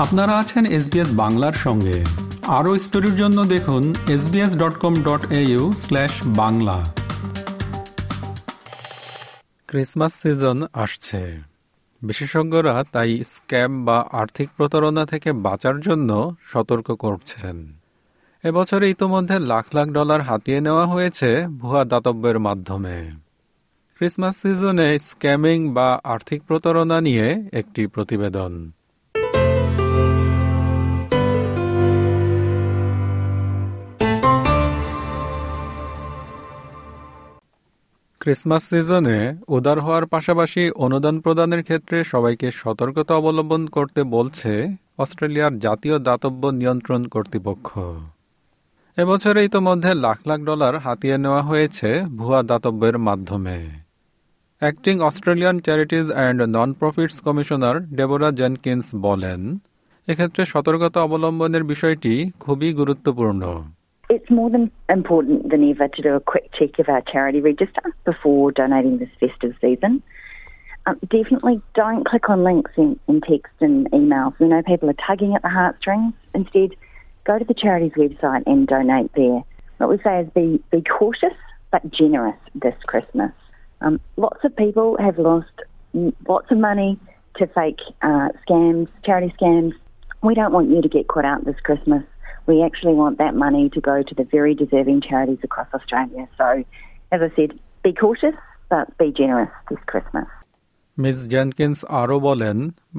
আপনারা আছেন এসবিএস বাংলার সঙ্গে। আরও স্টোরির জন্য দেখুন SBS dot com dot au slash Bangla. Christmas season আসছে। বিশেষজ্ঞরা তাই স্ক্যাম বা আর্থিক প্রতারণা থেকে বাঁচার জন্য সতর্ক করছেন। এবছরে ইতোমধ্যে লাখ লাখ ডলার হাতিয়ে নেওয়া হয়েছে ভুয়া দাতব্যের মাধ্যমে। ক্রিসমাস সিজনে স্ক্যামিং বা আর্থিক প্রতারণা নিয়ে একটি প্রতিবেদন। ক্রিসমাস সিজনে উদার হওয়ার পাশাপাশি অনুদান প্রদানের ক্ষেত্রে সবাইকে সতর্কতা অবলম্বন করতে বলছে অস্ট্রেলিয়ার জাতীয় দাতব্য নিয়ন্ত্রণ কর্তৃপক্ষ। এবছরে ইতোমধ্যে লাখ লাখ ডলার হাতিয়ে নেওয়া হয়েছে ভুয়া দাতব্যের মাধ্যমে। Acting Australian charities and non profits commissioner Deborah Jenkins বলেন, এক্ষেত্রে সতর্কতা অবলম্বনের বিষয়টি খুবই গুরুত্বপূর্ণ। It's more than important than ever to do a quick check of our charity register before donating this festive season. Um, definitely don't click on links in, in text and emails. We know people are tugging at the heartstrings. Instead, go to the charity's website and donate there. What we say is be, be cautious but generous this Christmas. Um, lots of people have lost lots of money to fake uh, scams, charity scams. We don't want you to get caught out this Christmas. We actually want that money to go to the very deserving charities across Australia. So, as I said, be cautious, but be generous this Christmas. Ms Jenkins আরও বলেন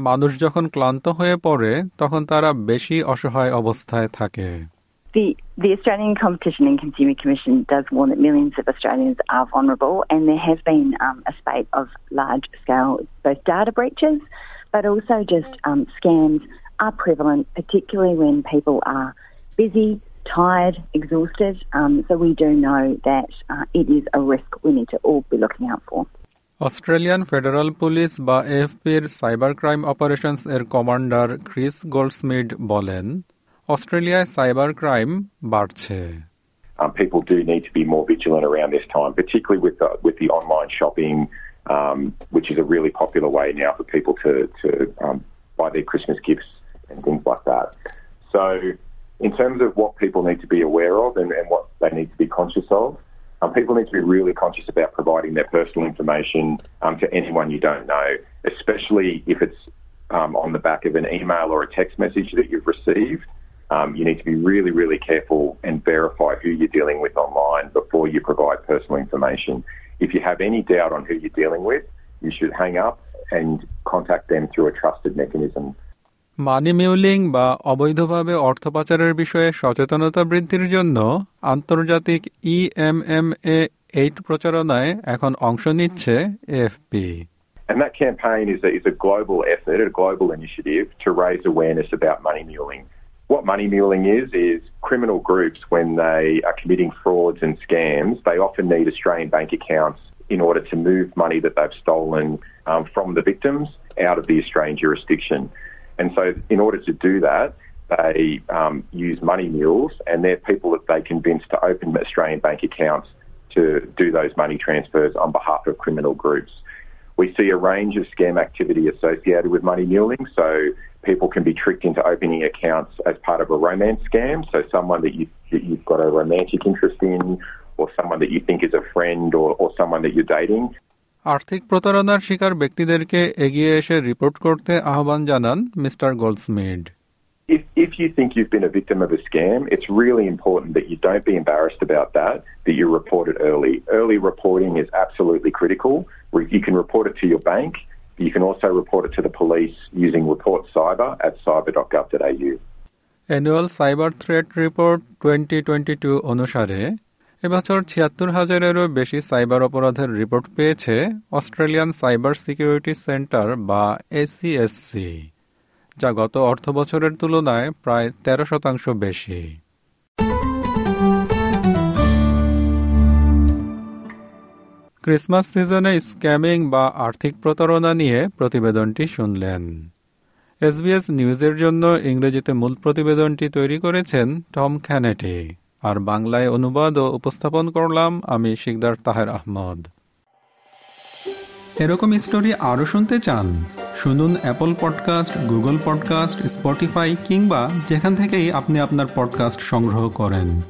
মানুষ যখন ক্লান্ত হয়ে পড়ে তখন তারা বেশি অসহায় অবস্থায় থাকে The, the Australian Competition and Consumer Commission does warn that millions of Australians are vulnerable, and there has been um, a spate of large scale both data breaches, but also just um, scams are prevalent, particularly when people are busy, tired, exhausted. Um, so we do know that uh, it is a risk we need to all be looking out for. Australian federal police বা এফপির cyber crime operations এর commander Chris Goldsmid বলেন অস্ট্রেলিয়ায় cyber crime বাড়ছে Um, people do need to be more vigilant around this time, particularly with the, with the online shopping, um, which is a really popular way now for people to, to um, buy their Christmas gifts and things like that. So in terms of what people need to be aware of and, and what they need to be conscious of, um, people need to be really conscious about providing their personal information um, to anyone you don't know, especially if it's um, on the back of an email or a text message that you've received. Um, you need to be really, really careful and verify who you're dealing with online before you provide personal information. If you have any doubt on who you're dealing with, you should hang up and contact them through a trusted mechanism. Money muling বা অবৈধভাবে অর্থ পাচারের বিষয়ে সচেতনতা বৃদ্ধির জন্য আন্তর্জাতিক ইএমএমএ eight প্রচারণায় এখন অংশ নিচ্ছে AFP And that campaign is a, is a global effort, a global initiative to raise awareness about money muling. What money muling is, is criminal groups, when they are committing frauds and scams, they often need Australian bank accounts in order to move money that they've stolen um, from the victims out of the Australian jurisdiction. And so, in order to do that, they um, use money mules, and they're people that they convince to open Australian bank accounts to do those money transfers on behalf of criminal groups. We see a range of scam activity associated with money muling. So, people can be tricked into opening accounts as part of a romance scam. So, someone that, you, that you've got a romantic interest in, or someone that you think is a friend, or, or someone that you're dating. আর্থিক প্রতারণার শিকার ব্যক্তিদেরকে এগিয়ে এসে report করতে আহ্বান জানান mister Goldsmid If, if you think you've been a victim of a scam, it's really important that you don't be embarrassed about that, that you report it early. Early reporting is absolutely critical. You can report it to your bank. You can also report it to the police using Report Cyber at cyber.gov.au. Annual cyber threat report twenty twenty two অনুসারে এবছর ছিয়াত্তর হাজারেরও বেশি cyber অপরাধের report পেয়েছে Australian cyber security centre বা এসিএসসি, যা গত অর্থ বছরের তুলনায় প্রায় তেরো শতাংশ বেশি। ক্রিসমাস সিজনে স্ক্যামিং বা আর্থিক প্রতারণা নিয়ে প্রতিবেদনটি শুনলেন। এসবিএস নিউজের জন্য ইংরেজিতে মূল প্রতিবেদনটি তৈরি করেছেন টম খ্যানেটি আর বাংলায় অনুবাদ ও উপস্থাপন করলাম আমি শিকদার তাহের আহমদ। এরকম স্টোরি আরও শুনতে চান, শুনুন Apple podcast Google podcast Spotify কিংবা যেখান থেকেই আপনি আপনার পডকাস্ট সংগ্রহ করেন।